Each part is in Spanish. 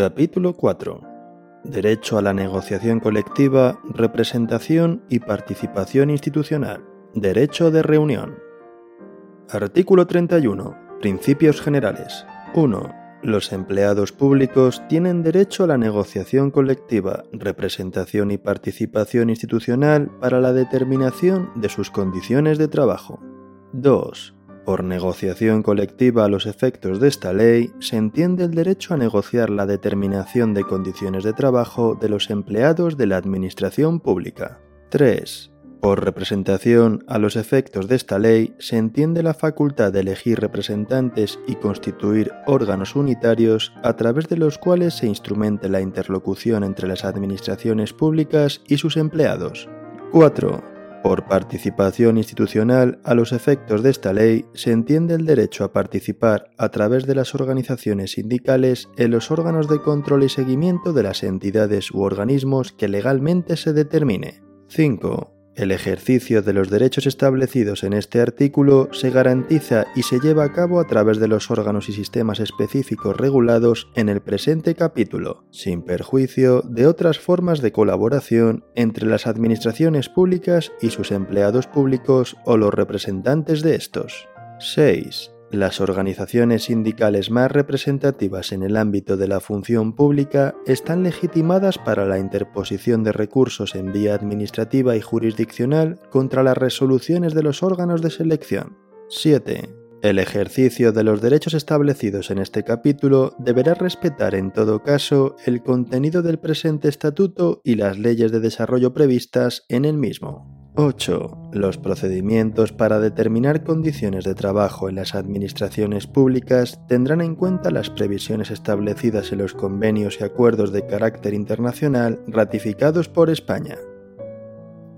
Capítulo 4. Derecho a la negociación colectiva, representación y participación institucional. Derecho de reunión. Artículo 31. Principios generales. 1. Los empleados públicos tienen derecho a la negociación colectiva, representación y participación institucional para la determinación de sus condiciones de trabajo. 2. Por negociación colectiva a los efectos de esta ley se entiende el derecho a negociar la determinación de condiciones de trabajo de los empleados de la Administración Pública. 3. Por representación a los efectos de esta ley se entiende la facultad de elegir representantes y constituir órganos unitarios a través de los cuales se instrumente la interlocución entre las administraciones públicas y sus empleados. 4. Por participación institucional a los efectos de esta ley se entiende el derecho a participar a través de las organizaciones sindicales en los órganos de control y seguimiento de las entidades u organismos que legalmente se determine. 5. El ejercicio de los derechos establecidos en este artículo se garantiza y se lleva a cabo a través de los órganos y sistemas específicos regulados en el presente capítulo, sin perjuicio de otras formas de colaboración entre las administraciones públicas y sus empleados públicos o los representantes de estos. 6. Las organizaciones sindicales más representativas en el ámbito de la función pública están legitimadas para la interposición de recursos en vía administrativa y jurisdiccional contra las resoluciones de los órganos de selección. 7. El ejercicio de los derechos establecidos en este capítulo deberá respetar en todo caso el contenido del presente estatuto y las leyes de desarrollo previstas en el mismo. 8. Los procedimientos para determinar condiciones de trabajo en las administraciones públicas tendrán en cuenta las previsiones establecidas en los convenios y acuerdos de carácter internacional ratificados por España.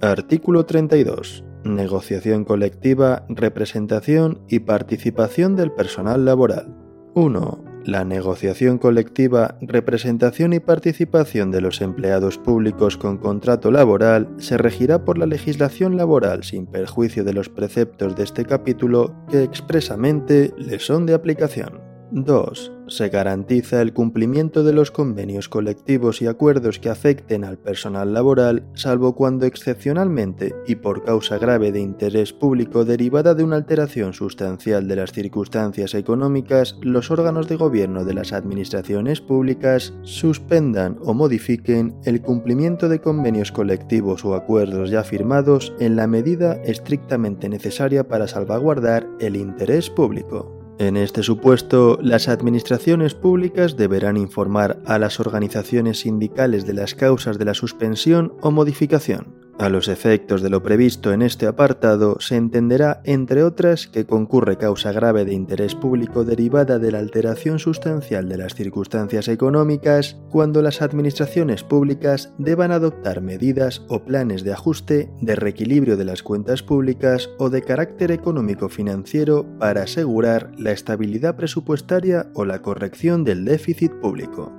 Artículo 32. Negociación colectiva, representación y participación del personal laboral. 1. La negociación colectiva, representación y participación de los empleados públicos con contrato laboral se regirá por la legislación laboral sin perjuicio de los preceptos de este capítulo que expresamente le son de aplicación. 2. Se garantiza el cumplimiento de los convenios colectivos y acuerdos que afecten al personal laboral, salvo cuando excepcionalmente y por causa grave de interés público derivada de una alteración sustancial de las circunstancias económicas, los órganos de gobierno de las administraciones públicas suspendan o modifiquen el cumplimiento de convenios colectivos o acuerdos ya firmados en la medida estrictamente necesaria para salvaguardar el interés público. En este supuesto, las administraciones públicas deberán informar a las organizaciones sindicales de las causas de la suspensión o modificación. A los efectos de lo previsto en este apartado, se entenderá, entre otras, que concurre causa grave de interés público derivada de la alteración sustancial de las circunstancias económicas cuando las administraciones públicas deban adoptar medidas o planes de ajuste, de reequilibrio de las cuentas públicas o de carácter económico-financiero para asegurar la estabilidad presupuestaria o la corrección del déficit público.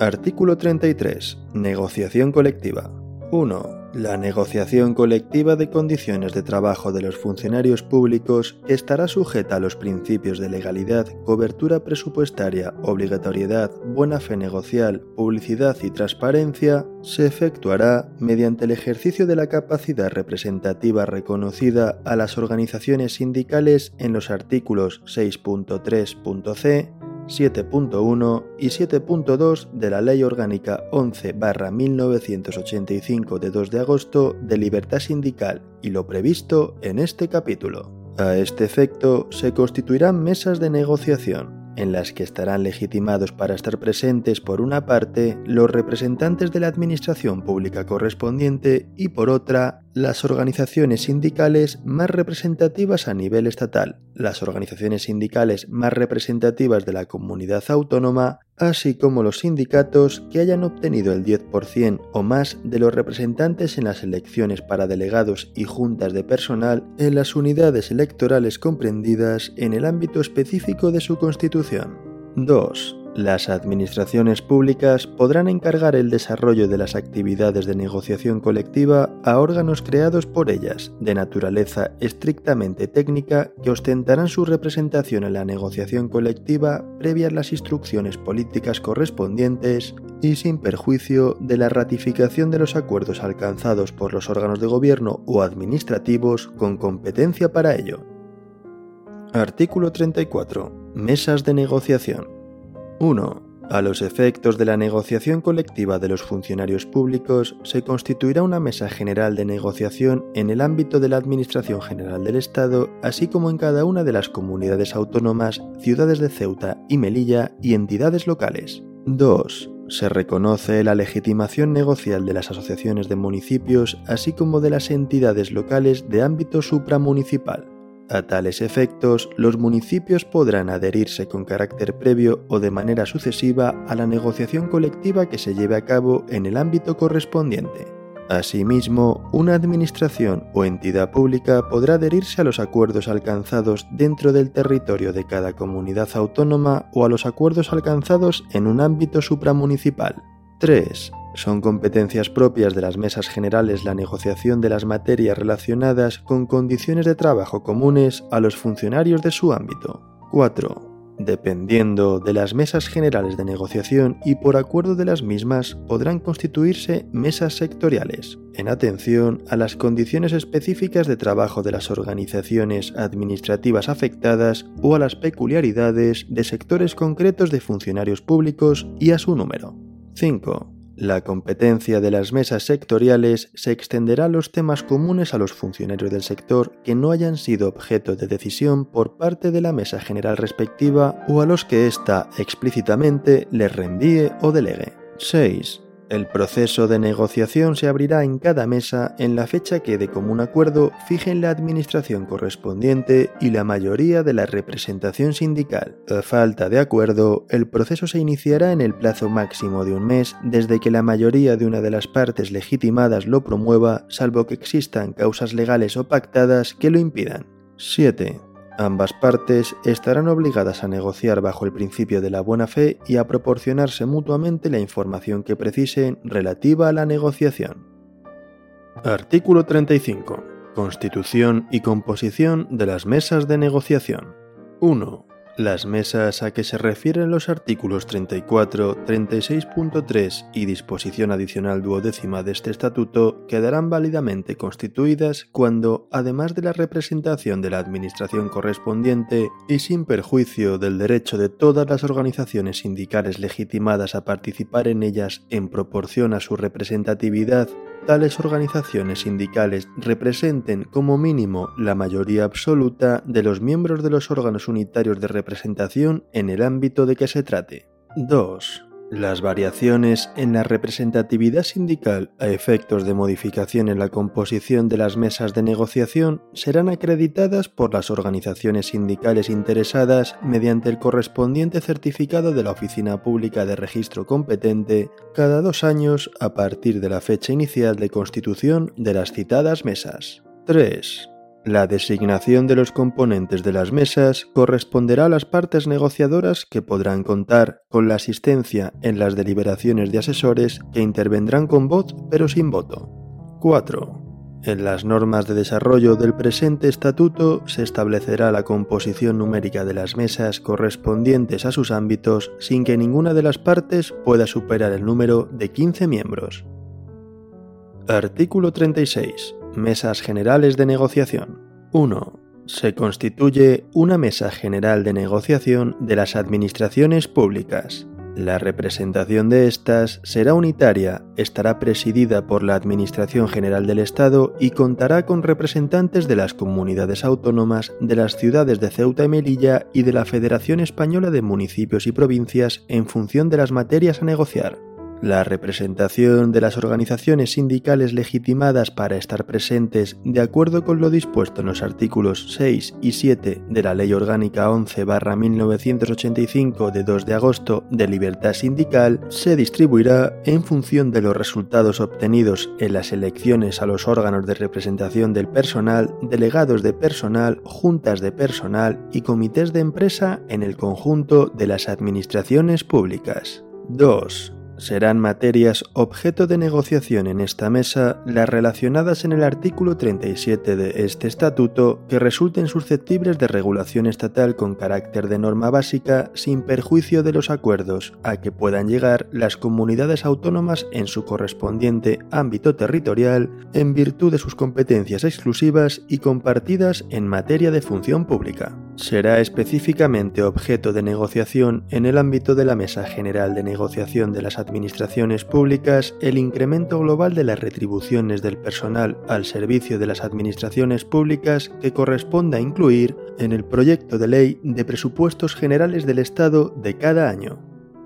Artículo 33. Negociación colectiva. 1. La negociación colectiva de condiciones de trabajo de los funcionarios públicos estará sujeta a los principios de legalidad, cobertura presupuestaria, obligatoriedad, buena fe negocial, publicidad y transparencia, se efectuará mediante el ejercicio de la capacidad representativa reconocida a las organizaciones sindicales en los artículos 6.3.c 7.1 y 7.2 de la Ley Orgánica 11-1985 de 2 de agosto de libertad sindical y lo previsto en este capítulo. A este efecto se constituirán mesas de negociación en las que estarán legitimados para estar presentes por una parte los representantes de la Administración Pública correspondiente y por otra las organizaciones sindicales más representativas a nivel estatal, las organizaciones sindicales más representativas de la comunidad autónoma así como los sindicatos que hayan obtenido el 10% o más de los representantes en las elecciones para delegados y juntas de personal en las unidades electorales comprendidas en el ámbito específico de su constitución. 2. las administraciones públicas podrán encargar el desarrollo de las actividades de negociación colectiva a órganos creados por ellas, de naturaleza estrictamente técnica, que ostentarán su representación en la negociación colectiva previas las instrucciones políticas correspondientes y sin perjuicio de la ratificación de los acuerdos alcanzados por los órganos de gobierno o administrativos con competencia para ello. Artículo 34. Mesas de negociación. 1. A los efectos de la negociación colectiva de los funcionarios públicos, se constituirá una mesa general de negociación en el ámbito de la Administración General del Estado, así como en cada una de las comunidades autónomas, ciudades de Ceuta y Melilla y entidades locales. 2. Se reconoce la legitimación negocial de las asociaciones de municipios, así como de las entidades locales de ámbito supramunicipal. A tales efectos, los municipios podrán adherirse con carácter previo o de manera sucesiva a la negociación colectiva que se lleve a cabo en el ámbito correspondiente. Asimismo, una administración o entidad pública podrá adherirse a los acuerdos alcanzados dentro del territorio de cada comunidad autónoma o a los acuerdos alcanzados en un ámbito supramunicipal. 3. Son competencias propias de las mesas generales la negociación de las materias relacionadas con condiciones de trabajo comunes a los funcionarios de su ámbito. 4. Dependiendo de las mesas generales de negociación y por acuerdo de las mismas, podrán constituirse mesas sectoriales, en atención a las condiciones específicas de trabajo de las organizaciones administrativas afectadas o a las peculiaridades de sectores concretos de funcionarios públicos y a su número. 5. La competencia de las mesas sectoriales se extenderá a los temas comunes a los funcionarios del sector que no hayan sido objeto de decisión por parte de la mesa general respectiva o a los que ésta explícitamente les reenvíe o delegue. 6. El proceso de negociación se abrirá en cada mesa en la fecha que de común acuerdo fijen la administración correspondiente y la mayoría de la representación sindical. A falta de acuerdo, el proceso se iniciará en el plazo máximo de un mes desde que la mayoría de una de las partes legitimadas lo promueva, salvo que existan causas legales o pactadas que lo impidan. 7. Ambas partes estarán obligadas a negociar bajo el principio de la buena fe y a proporcionarse mutuamente la información que precisen relativa a la negociación. Artículo 35. Constitución y composición de las mesas de negociación. 1. Las mesas a que se refieren los artículos 34, 36.3 y disposición adicional duodécima de este estatuto quedarán válidamente constituidas cuando, además de la representación de la administración correspondiente y sin perjuicio del derecho de todas las organizaciones sindicales legitimadas a participar en ellas en proporción a su representatividad, tales organizaciones sindicales representen como mínimo la mayoría absoluta de los miembros de los órganos unitarios de en el ámbito de que se trate. 2. Las variaciones en la representatividad sindical a efectos de modificación en la composición de las mesas de negociación serán acreditadas por las organizaciones sindicales interesadas mediante el correspondiente certificado de la Oficina Pública de Registro competente cada dos años a partir de la fecha inicial de constitución de las citadas mesas. 3. La designación de los componentes de las mesas corresponderá a las partes negociadoras que podrán contar con la asistencia en las deliberaciones de asesores que intervendrán con voz pero sin voto. 4. En las normas de desarrollo del presente estatuto se establecerá la composición numérica de las mesas correspondientes a sus ámbitos sin que ninguna de las partes pueda superar el número de 15 miembros. Artículo 36 Mesas Generales de Negociación. 1. Se constituye una mesa general de negociación de las administraciones públicas. La representación de estas será unitaria, estará presidida por la Administración General del Estado y contará con representantes de las comunidades autónomas, de las ciudades de Ceuta y Melilla y de la Federación Española de Municipios y Provincias en función de las materias a negociar. La representación de las organizaciones sindicales legitimadas para estar presentes de acuerdo con lo dispuesto en los artículos 6 y 7 de la Ley Orgánica 11-1985 de 2 de agosto de libertad sindical se distribuirá en función de los resultados obtenidos en las elecciones a los órganos de representación del personal, delegados de personal, juntas de personal y comités de empresa en el conjunto de las administraciones públicas. 2 serán materias objeto de negociación en esta mesa las relacionadas en el artículo 37 de este estatuto que resulten susceptibles de regulación estatal con carácter de norma básica sin perjuicio de los acuerdos a que puedan llegar las comunidades autónomas en su correspondiente ámbito territorial en virtud de sus competencias exclusivas y compartidas en materia de función pública será específicamente objeto de negociación en el ámbito de la Mesa General de Negociación de las Administraciones Públicas el incremento global de las retribuciones del personal al servicio de las administraciones públicas que corresponda incluir en el proyecto de ley de presupuestos generales del Estado de cada año.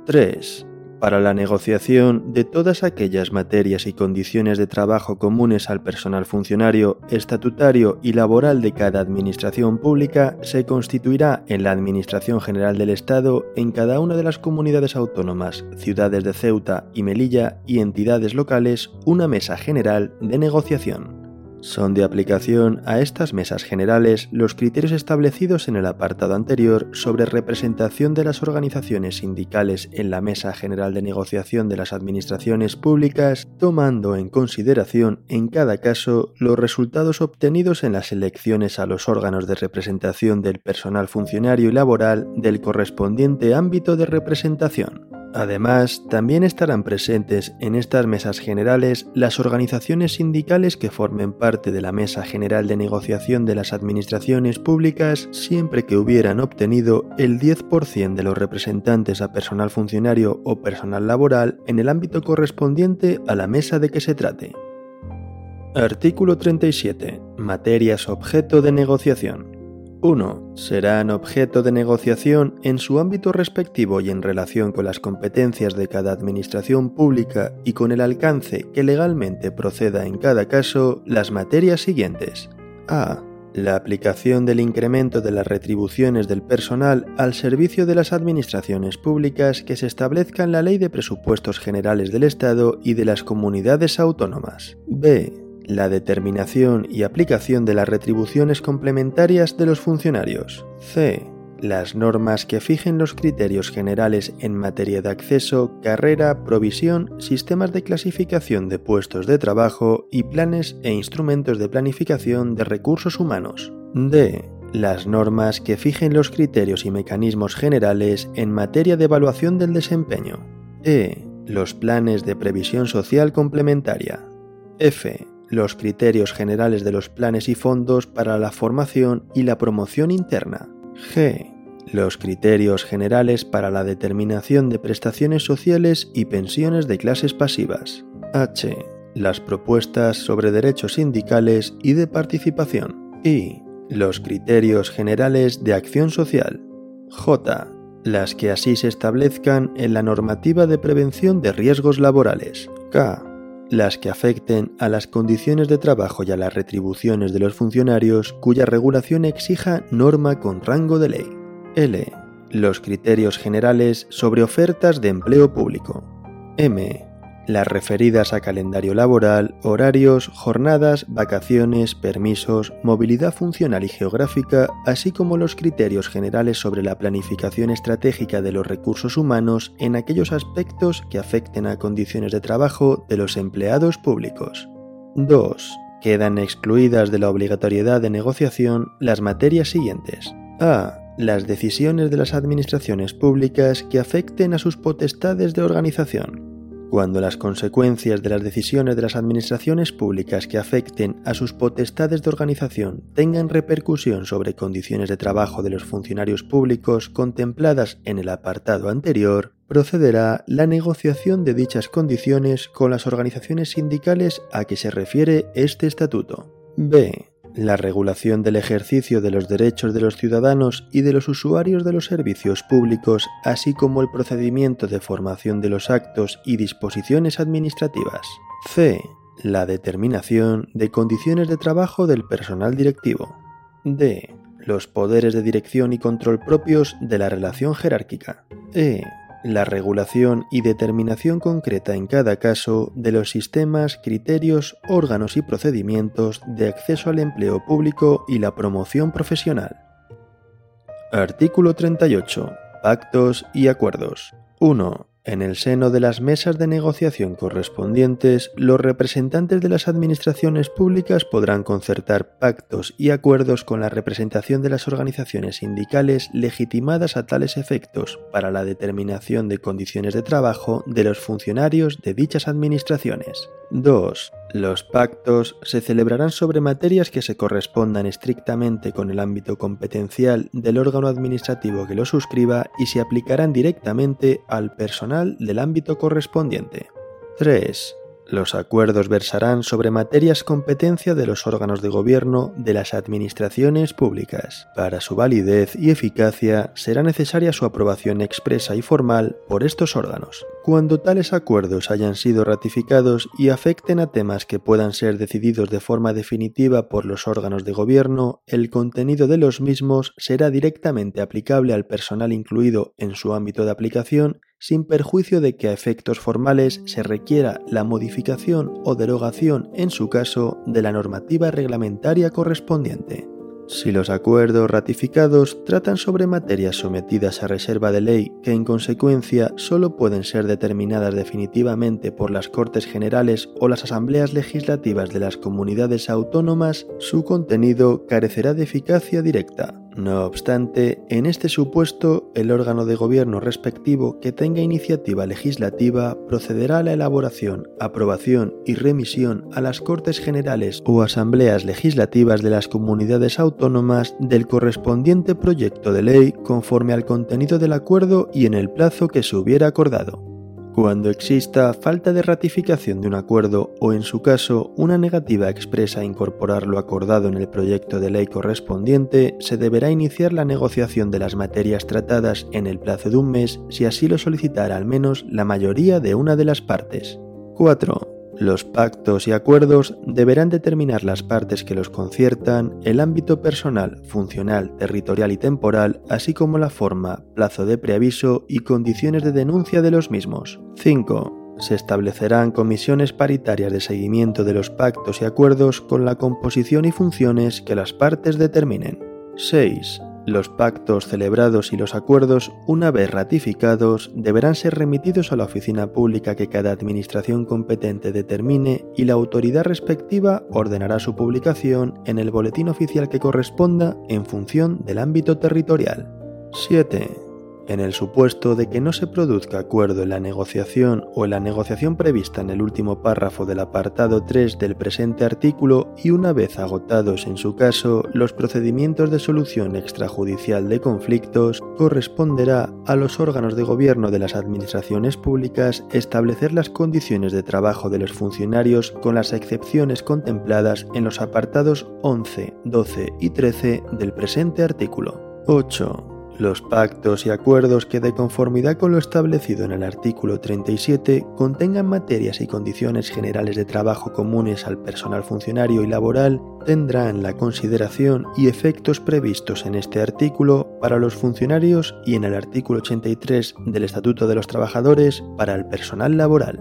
3 para la negociación de todas aquellas materias y condiciones de trabajo comunes al personal funcionario, estatutario y laboral de cada administración pública se constituirá en la Administración General del Estado en cada una de las comunidades autónomas, ciudades de Ceuta y Melilla y entidades locales una mesa general de negociación. Son de aplicación a estas mesas generales los criterios establecidos en el apartado anterior sobre representación de las organizaciones sindicales en la Mesa General de Negociación de las Administraciones Públicas, tomando en consideración en cada caso los resultados obtenidos en las elecciones a los órganos de representación del personal funcionario y laboral del correspondiente ámbito de representación. Además, también estarán presentes en estas mesas generales las organizaciones sindicales que formen parte de la Mesa General de Negociación de las Administraciones Públicas siempre que hubieran obtenido el 10% de los representantes a personal funcionario o personal laboral en el ámbito correspondiente a la mesa de que se trate. Artículo 37. Materias objeto de negociación. 1. Serán objeto de negociación en su ámbito respectivo y en relación con las competencias de cada administración pública y con el alcance que legalmente proceda en cada caso las materias siguientes. A. La aplicación del incremento de las retribuciones del personal al servicio de las administraciones públicas que se establezca en la Ley de Presupuestos Generales del Estado y de las comunidades autónomas. B la determinación y aplicación de las retribuciones complementarias de los funcionarios. C. Las normas que fijen los criterios generales en materia de acceso, carrera, provisión, sistemas de clasificación de puestos de trabajo y planes e instrumentos de planificación de recursos humanos. D. Las normas que fijen los criterios y mecanismos generales en materia de evaluación del desempeño. E. Los planes de previsión social complementaria. F los criterios generales de los planes y fondos para la formación y la promoción interna. G. Los criterios generales para la determinación de prestaciones sociales y pensiones de clases pasivas. H. Las propuestas sobre derechos sindicales y de participación. I. Los criterios generales de acción social. J. Las que así se establezcan en la normativa de prevención de riesgos laborales. K las que afecten a las condiciones de trabajo y a las retribuciones de los funcionarios cuya regulación exija norma con rango de ley. L. Los criterios generales sobre ofertas de empleo público. M las referidas a calendario laboral, horarios, jornadas, vacaciones, permisos, movilidad funcional y geográfica, así como los criterios generales sobre la planificación estratégica de los recursos humanos en aquellos aspectos que afecten a condiciones de trabajo de los empleados públicos. 2. Quedan excluidas de la obligatoriedad de negociación las materias siguientes. A. Las decisiones de las administraciones públicas que afecten a sus potestades de organización cuando las consecuencias de las decisiones de las administraciones públicas que afecten a sus potestades de organización tengan repercusión sobre condiciones de trabajo de los funcionarios públicos contempladas en el apartado anterior, procederá la negociación de dichas condiciones con las organizaciones sindicales a que se refiere este estatuto. B la regulación del ejercicio de los derechos de los ciudadanos y de los usuarios de los servicios públicos, así como el procedimiento de formación de los actos y disposiciones administrativas. C. La determinación de condiciones de trabajo del personal directivo. D. Los poderes de dirección y control propios de la relación jerárquica. E la regulación y determinación concreta en cada caso de los sistemas, criterios, órganos y procedimientos de acceso al empleo público y la promoción profesional. Artículo 38. Pactos y acuerdos. 1. En el seno de las mesas de negociación correspondientes, los representantes de las administraciones públicas podrán concertar pactos y acuerdos con la representación de las organizaciones sindicales legitimadas a tales efectos para la determinación de condiciones de trabajo de los funcionarios de dichas administraciones. 2. Los pactos se celebrarán sobre materias que se correspondan estrictamente con el ámbito competencial del órgano administrativo que lo suscriba y se aplicarán directamente al personal del ámbito correspondiente. 3. Los acuerdos versarán sobre materias competencia de los órganos de gobierno de las administraciones públicas. Para su validez y eficacia será necesaria su aprobación expresa y formal por estos órganos. Cuando tales acuerdos hayan sido ratificados y afecten a temas que puedan ser decididos de forma definitiva por los órganos de gobierno, el contenido de los mismos será directamente aplicable al personal incluido en su ámbito de aplicación sin perjuicio de que a efectos formales se requiera la modificación o derogación, en su caso, de la normativa reglamentaria correspondiente. Si los acuerdos ratificados tratan sobre materias sometidas a reserva de ley que en consecuencia solo pueden ser determinadas definitivamente por las Cortes Generales o las Asambleas Legislativas de las comunidades autónomas, su contenido carecerá de eficacia directa. No obstante, en este supuesto, el órgano de gobierno respectivo que tenga iniciativa legislativa procederá a la elaboración, aprobación y remisión a las Cortes Generales o Asambleas Legislativas de las comunidades autónomas del correspondiente proyecto de ley conforme al contenido del acuerdo y en el plazo que se hubiera acordado. Cuando exista falta de ratificación de un acuerdo o, en su caso, una negativa expresa a incorporar lo acordado en el proyecto de ley correspondiente, se deberá iniciar la negociación de las materias tratadas en el plazo de un mes si así lo solicitara al menos la mayoría de una de las partes. 4. Los pactos y acuerdos deberán determinar las partes que los conciertan, el ámbito personal, funcional, territorial y temporal, así como la forma, plazo de preaviso y condiciones de denuncia de los mismos. 5. Se establecerán comisiones paritarias de seguimiento de los pactos y acuerdos con la composición y funciones que las partes determinen. 6. Los pactos celebrados y los acuerdos, una vez ratificados, deberán ser remitidos a la oficina pública que cada administración competente determine y la autoridad respectiva ordenará su publicación en el boletín oficial que corresponda en función del ámbito territorial. 7. En el supuesto de que no se produzca acuerdo en la negociación o en la negociación prevista en el último párrafo del apartado 3 del presente artículo y una vez agotados en su caso los procedimientos de solución extrajudicial de conflictos, corresponderá a los órganos de gobierno de las administraciones públicas establecer las condiciones de trabajo de los funcionarios con las excepciones contempladas en los apartados 11, 12 y 13 del presente artículo. 8. Los pactos y acuerdos que de conformidad con lo establecido en el artículo 37 contengan materias y condiciones generales de trabajo comunes al personal funcionario y laboral tendrán la consideración y efectos previstos en este artículo para los funcionarios y en el artículo 83 del Estatuto de los Trabajadores para el personal laboral.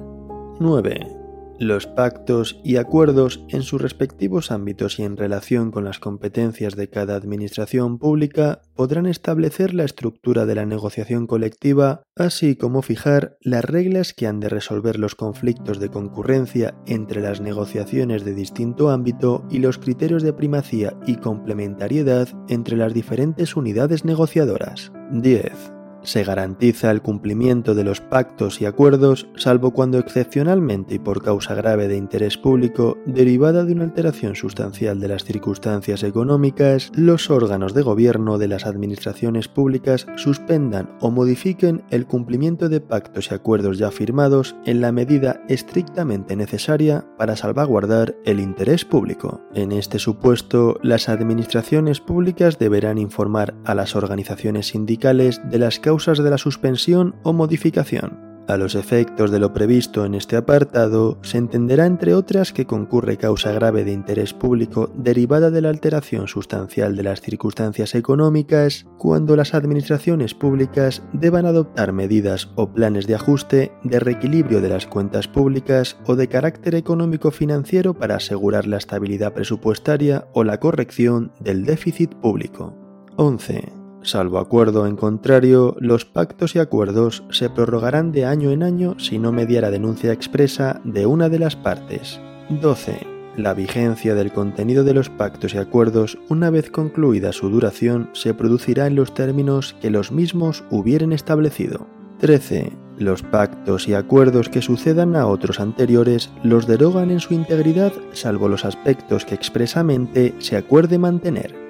9. Los pactos y acuerdos en sus respectivos ámbitos y en relación con las competencias de cada administración pública podrán establecer la estructura de la negociación colectiva, así como fijar las reglas que han de resolver los conflictos de concurrencia entre las negociaciones de distinto ámbito y los criterios de primacía y complementariedad entre las diferentes unidades negociadoras. 10 Se garantiza el cumplimiento de los pactos y acuerdos, salvo cuando excepcionalmente y por causa grave de interés público, derivada de una alteración sustancial de las circunstancias económicas, los órganos de gobierno de las administraciones públicas suspendan o modifiquen el cumplimiento de pactos y acuerdos ya firmados en la medida estrictamente necesaria para salvaguardar el interés público. En este supuesto, las administraciones públicas deberán informar a las organizaciones sindicales de las causas de la suspensión o modificación. A los efectos de lo previsto en este apartado, se entenderá entre otras que concurre causa grave de interés público derivada de la alteración sustancial de las circunstancias económicas cuando las administraciones públicas deban adoptar medidas o planes de ajuste, de reequilibrio de las cuentas públicas o de carácter económico financiero para asegurar la estabilidad presupuestaria o la corrección del déficit público. 11. Salvo acuerdo en contrario, los pactos y acuerdos se prorrogarán de año en año si no mediara denuncia expresa de una de las partes. 12. La vigencia del contenido de los pactos y acuerdos, una vez concluida su duración, se producirá en los términos que los mismos hubieren establecido. 13. Los pactos y acuerdos que sucedan a otros anteriores los derogan en su integridad salvo los aspectos que expresamente se acuerde mantener.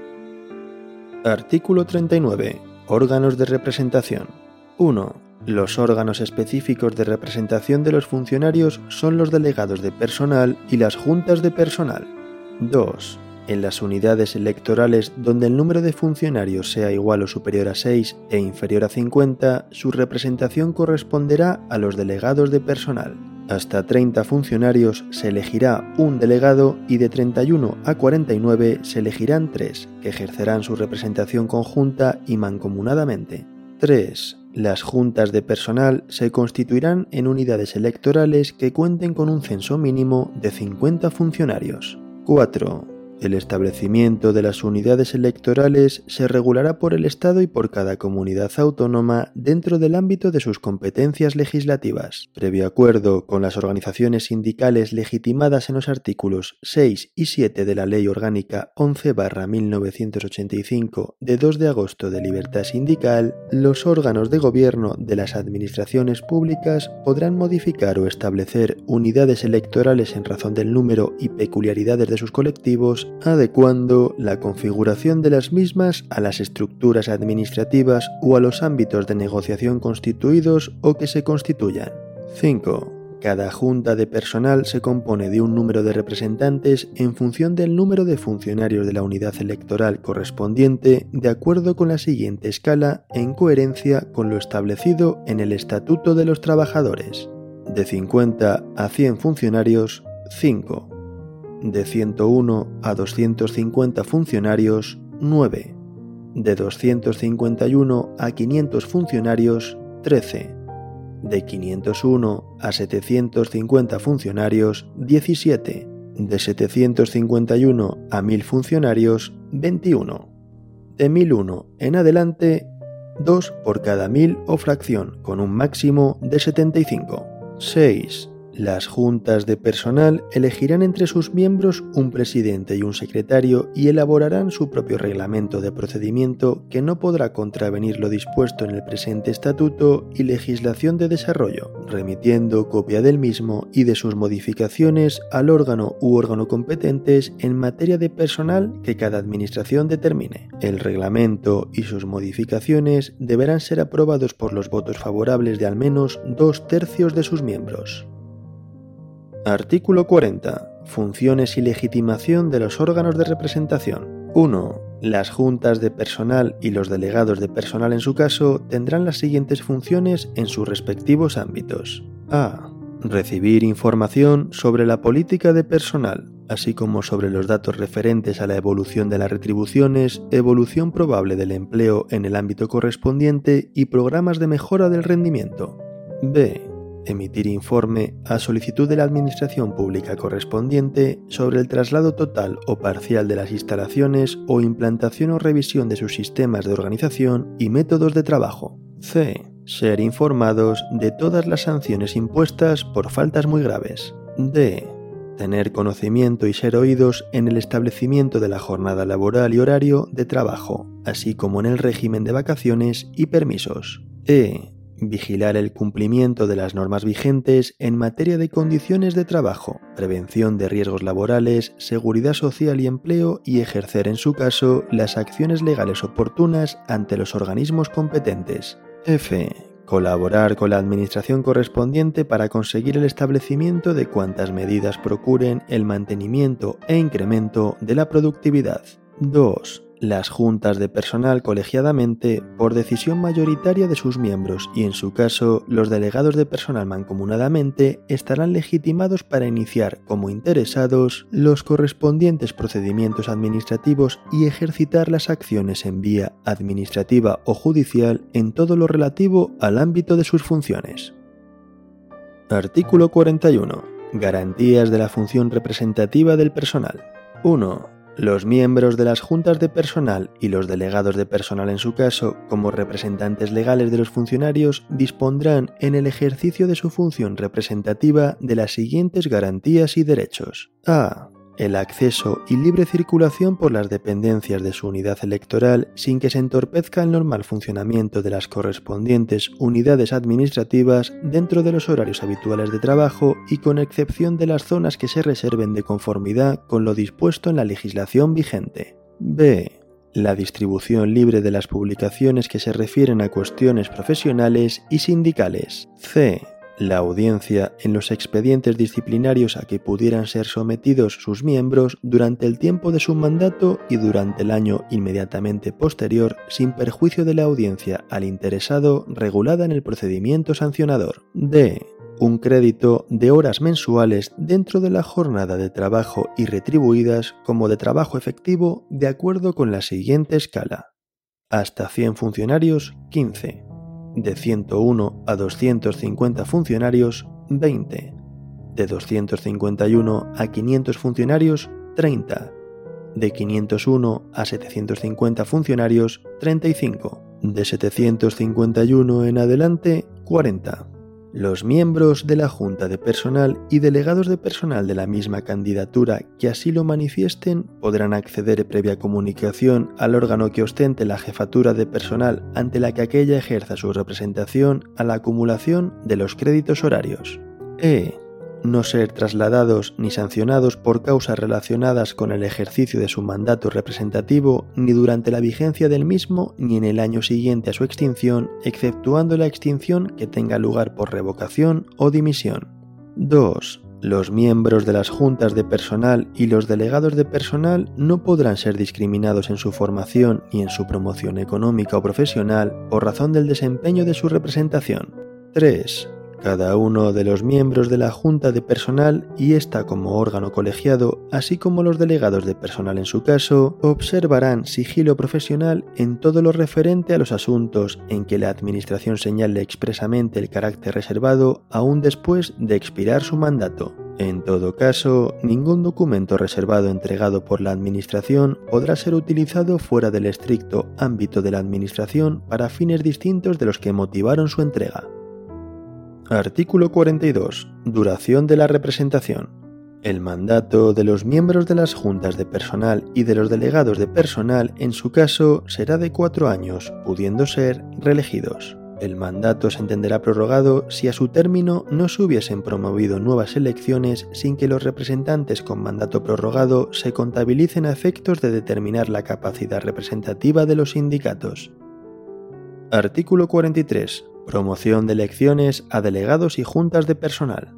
Artículo 39. Órganos de representación. 1. Los órganos específicos de representación de los funcionarios son los delegados de personal y las juntas de personal. 2. En las unidades electorales donde el número de funcionarios sea igual o superior a 6 e inferior a 50, su representación corresponderá a los delegados de personal hasta 30 funcionarios se elegirá un delegado y de 31 a 49 se elegirán tres, que ejercerán su representación conjunta y mancomunadamente. 3. Las juntas de personal se constituirán en unidades electorales que cuenten con un censo mínimo de 50 funcionarios. 4. El establecimiento de las unidades electorales se regulará por el Estado y por cada comunidad autónoma dentro del ámbito de sus competencias legislativas, previo acuerdo con las organizaciones sindicales legitimadas en los artículos 6 y 7 de la Ley Orgánica 11-1985 de 2 de agosto de libertad sindical, los órganos de gobierno de las administraciones públicas podrán modificar o establecer unidades electorales en razón del número y peculiaridades de sus colectivos adecuando la configuración de las mismas a las estructuras administrativas o a los ámbitos de negociación constituidos o que se constituyan. 5. Cada junta de personal se compone de un número de representantes en función del número de funcionarios de la unidad electoral correspondiente de acuerdo con la siguiente escala en coherencia con lo establecido en el Estatuto de los Trabajadores. De 50 a 100 funcionarios, 5 de 101 a 250 funcionarios, 9. De 251 a 500 funcionarios, 13. De 501 a 750 funcionarios, 17. De 751 a 1000 funcionarios, 21. De 1001 en adelante, 2 por cada 1000 o fracción, con un máximo de 75. 6. Las juntas de personal elegirán entre sus miembros un presidente y un secretario y elaborarán su propio reglamento de procedimiento que no podrá contravenir lo dispuesto en el presente estatuto y legislación de desarrollo, remitiendo copia del mismo y de sus modificaciones al órgano u órgano competentes en materia de personal que cada administración determine. El reglamento y sus modificaciones deberán ser aprobados por los votos favorables de al menos dos tercios de sus miembros. Artículo 40. Funciones y legitimación de los órganos de representación. 1. Las juntas de personal y los delegados de personal en su caso tendrán las siguientes funciones en sus respectivos ámbitos. A. Recibir información sobre la política de personal, así como sobre los datos referentes a la evolución de las retribuciones, evolución probable del empleo en el ámbito correspondiente y programas de mejora del rendimiento. B emitir informe a solicitud de la Administración Pública correspondiente sobre el traslado total o parcial de las instalaciones o implantación o revisión de sus sistemas de organización y métodos de trabajo. C. Ser informados de todas las sanciones impuestas por faltas muy graves. D. Tener conocimiento y ser oídos en el establecimiento de la jornada laboral y horario de trabajo, así como en el régimen de vacaciones y permisos. E. Vigilar el cumplimiento de las normas vigentes en materia de condiciones de trabajo, prevención de riesgos laborales, seguridad social y empleo y ejercer en su caso las acciones legales oportunas ante los organismos competentes. F colaborar con la administración correspondiente para conseguir el establecimiento de cuantas medidas procuren el mantenimiento e incremento de la productividad. 2 las juntas de personal colegiadamente por decisión mayoritaria de sus miembros y en su caso los delegados de personal mancomunadamente estarán legitimados para iniciar como interesados los correspondientes procedimientos administrativos y ejercitar las acciones en vía administrativa o judicial en todo lo relativo al ámbito de sus funciones. Artículo 41. Garantías de la función representativa del personal. 1 los miembros de las juntas de personal y los delegados de personal en su caso, como representantes legales de los funcionarios, dispondrán en el ejercicio de su función representativa de las siguientes garantías y derechos. A el acceso y libre circulación por las dependencias de su unidad electoral sin que se entorpezca el normal funcionamiento de las correspondientes unidades administrativas dentro de los horarios habituales de trabajo y con excepción de las zonas que se reserven de conformidad con lo dispuesto en la legislación vigente. B. La distribución libre de las publicaciones que se refieren a cuestiones profesionales y sindicales. C la audiencia en los expedientes disciplinarios a que pudieran ser sometidos sus miembros durante el tiempo de su mandato y durante el año inmediatamente posterior sin perjuicio de la audiencia al interesado regulada en el procedimiento sancionador. D. Un crédito de horas mensuales dentro de la jornada de trabajo y retribuidas como de trabajo efectivo de acuerdo con la siguiente escala. Hasta 100 funcionarios, 15 de 101 a 250 funcionarios, 20. De 251 a 500 funcionarios, 30. De 501 a 750 funcionarios, 35. De 751 en adelante, 40. Los miembros de la Junta de Personal y delegados de personal de la misma candidatura que así lo manifiesten podrán acceder previa comunicación al órgano que ostente la jefatura de personal ante la que aquella ejerza su representación a la acumulación de los créditos horarios. E no ser trasladados ni sancionados por causas relacionadas con el ejercicio de su mandato representativo ni durante la vigencia del mismo ni en el año siguiente a su extinción, exceptuando la extinción que tenga lugar por revocación o dimisión. 2. Los miembros de las juntas de personal y los delegados de personal no podrán ser discriminados en su formación ni en su promoción económica o profesional por razón del desempeño de su representación. 3 cada uno de los miembros de la Junta de Personal y ésta como órgano colegiado, así como los delegados de personal en su caso, observarán sigilo profesional en todo lo referente a los asuntos en que la Administración señale expresamente el carácter reservado aún después de expirar su mandato. En todo caso, ningún documento reservado entregado por la Administración podrá ser utilizado fuera del estricto ámbito de la Administración para fines distintos de los que motivaron su entrega. Artículo 42. Duración de la representación. El mandato de los miembros de las juntas de personal y de los delegados de personal en su caso será de cuatro años, pudiendo ser reelegidos. El mandato se entenderá prorrogado si a su término no se hubiesen promovido nuevas elecciones sin que los representantes con mandato prorrogado se contabilicen a efectos de determinar la capacidad representativa de los sindicatos. Artículo 43. Promoción de elecciones a delegados y juntas de personal.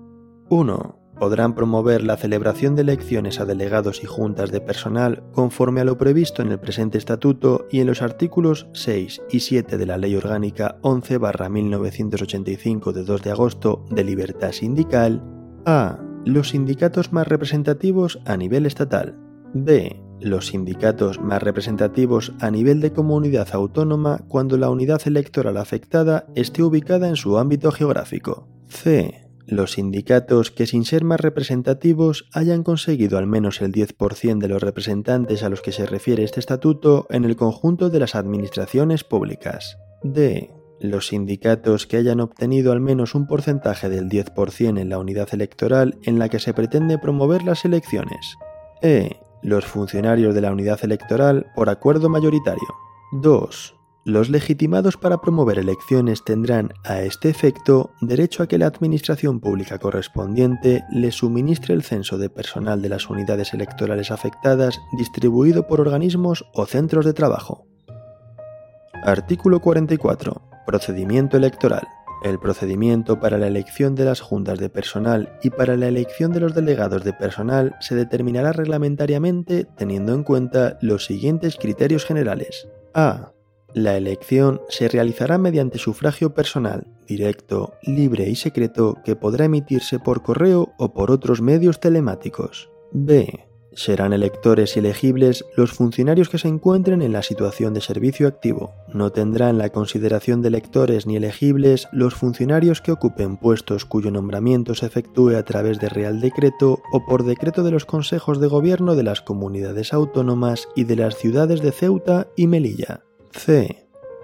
1. Podrán promover la celebración de elecciones a delegados y juntas de personal conforme a lo previsto en el presente estatuto y en los artículos 6 y 7 de la Ley Orgánica 11-1985 de 2 de agosto de libertad sindical. A. Los sindicatos más representativos a nivel estatal. B los sindicatos más representativos a nivel de comunidad autónoma cuando la unidad electoral afectada esté ubicada en su ámbito geográfico. C. Los sindicatos que sin ser más representativos hayan conseguido al menos el 10% de los representantes a los que se refiere este estatuto en el conjunto de las administraciones públicas. D. Los sindicatos que hayan obtenido al menos un porcentaje del 10% en la unidad electoral en la que se pretende promover las elecciones. E los funcionarios de la unidad electoral por acuerdo mayoritario. 2. los legitimados para promover elecciones tendrán, a este efecto, derecho a que la Administración Pública correspondiente les suministre el censo de personal de las unidades electorales afectadas distribuido por organismos o centros de trabajo. Artículo 44. Procedimiento electoral. El procedimiento para la elección de las juntas de personal y para la elección de los delegados de personal se determinará reglamentariamente teniendo en cuenta los siguientes criterios generales. A. La elección se realizará mediante sufragio personal, directo, libre y secreto que podrá emitirse por correo o por otros medios telemáticos. B. Serán electores y elegibles los funcionarios que se encuentren en la situación de servicio activo. No tendrán la consideración de electores ni elegibles los funcionarios que ocupen puestos cuyo nombramiento se efectúe a través de Real Decreto o por decreto de los consejos de gobierno de las comunidades autónomas y de las ciudades de Ceuta y Melilla. C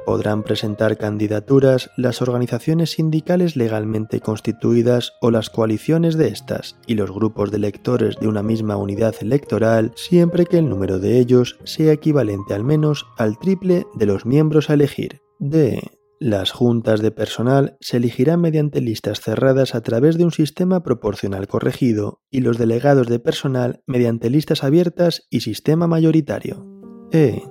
podrán presentar candidaturas las organizaciones sindicales legalmente constituidas o las coaliciones de estas y los grupos de electores de una misma unidad electoral siempre que el número de ellos sea equivalente al menos al triple de los miembros a elegir. D. Las juntas de personal se elegirán mediante listas cerradas a través de un sistema proporcional corregido y los delegados de personal mediante listas abiertas y sistema mayoritario. E.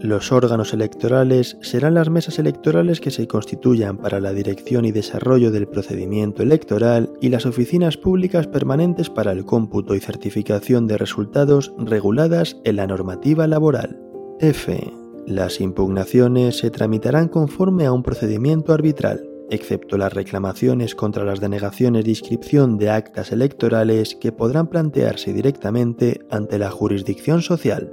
Los órganos electorales serán las mesas electorales que se constituyan para la dirección y desarrollo del procedimiento electoral y las oficinas públicas permanentes para el cómputo y certificación de resultados reguladas en la normativa laboral. F. Las impugnaciones se tramitarán conforme a un procedimiento arbitral, excepto las reclamaciones contra las denegaciones de inscripción de actas electorales que podrán plantearse directamente ante la jurisdicción social.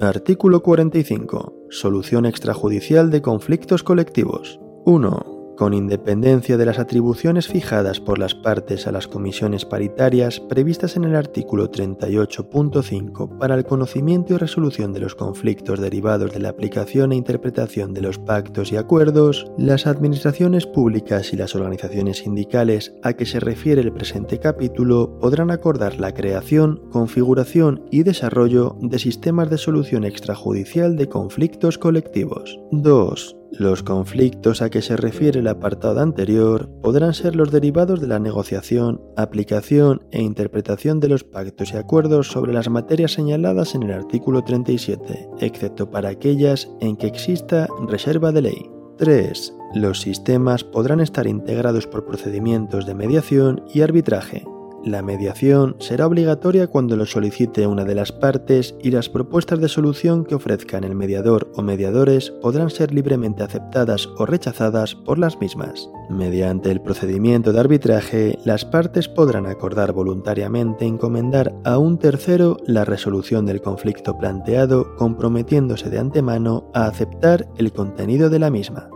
Artículo 45. Solución extrajudicial de conflictos colectivos. 1 con independencia de las atribuciones fijadas por las partes a las comisiones paritarias previstas en el artículo 38.5 para el conocimiento y resolución de los conflictos derivados de la aplicación e interpretación de los pactos y acuerdos, las administraciones públicas y las organizaciones sindicales a que se refiere el presente capítulo podrán acordar la creación, configuración y desarrollo de sistemas de solución extrajudicial de conflictos colectivos. 2 los conflictos a que se refiere el apartado anterior podrán ser los derivados de la negociación, aplicación e interpretación de los pactos y acuerdos sobre las materias señaladas en el artículo 37, excepto para aquellas en que exista reserva de ley. 3. Los sistemas podrán estar integrados por procedimientos de mediación y arbitraje, la mediación será obligatoria cuando lo solicite una de las partes y las propuestas de solución que ofrezcan el mediador o mediadores podrán ser libremente aceptadas o rechazadas por las mismas. Mediante el procedimiento de arbitraje, las partes podrán acordar voluntariamente encomendar a un tercero la resolución del conflicto planteado comprometiéndose de antemano a aceptar el contenido de la misma.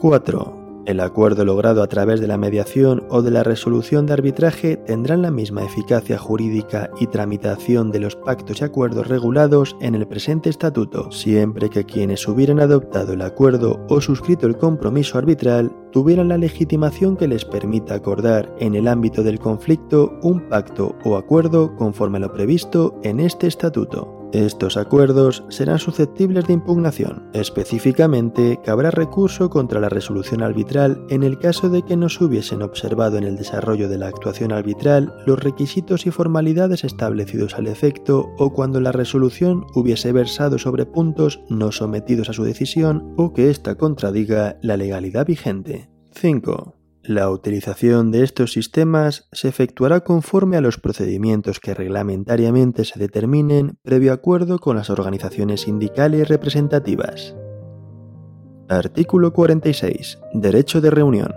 4. El acuerdo logrado a través de la mediación o de la resolución de arbitraje tendrán la misma eficacia jurídica y tramitación de los pactos y acuerdos regulados en el presente estatuto, siempre que quienes hubieran adoptado el acuerdo o suscrito el compromiso arbitral tuvieran la legitimación que les permita acordar en el ámbito del conflicto un pacto o acuerdo conforme a lo previsto en este estatuto. Estos acuerdos serán susceptibles de impugnación. Específicamente, cabrá recurso contra la resolución arbitral en el caso de que no se hubiesen observado en el desarrollo de la actuación arbitral los requisitos y formalidades establecidos al efecto o cuando la resolución hubiese versado sobre puntos no sometidos a su decisión o que ésta contradiga la legalidad vigente. 5. La utilización de estos sistemas se efectuará conforme a los procedimientos que reglamentariamente se determinen previo acuerdo con las organizaciones sindicales representativas. Artículo 46. Derecho de reunión.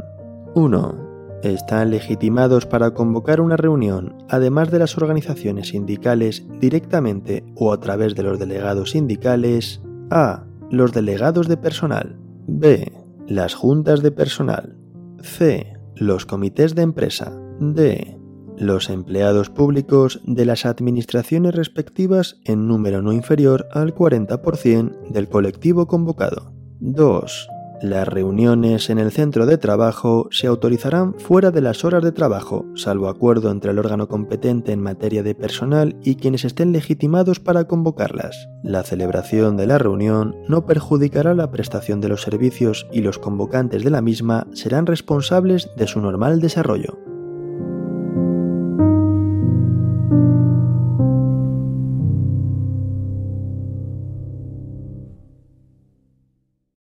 1. Están legitimados para convocar una reunión, además de las organizaciones sindicales directamente o a través de los delegados sindicales, a. Los delegados de personal. b. Las juntas de personal. C. Los comités de empresa. D. Los empleados públicos de las administraciones respectivas en número no inferior al 40% del colectivo convocado. 2. Las reuniones en el centro de trabajo se autorizarán fuera de las horas de trabajo, salvo acuerdo entre el órgano competente en materia de personal y quienes estén legitimados para convocarlas. La celebración de la reunión no perjudicará la prestación de los servicios y los convocantes de la misma serán responsables de su normal desarrollo.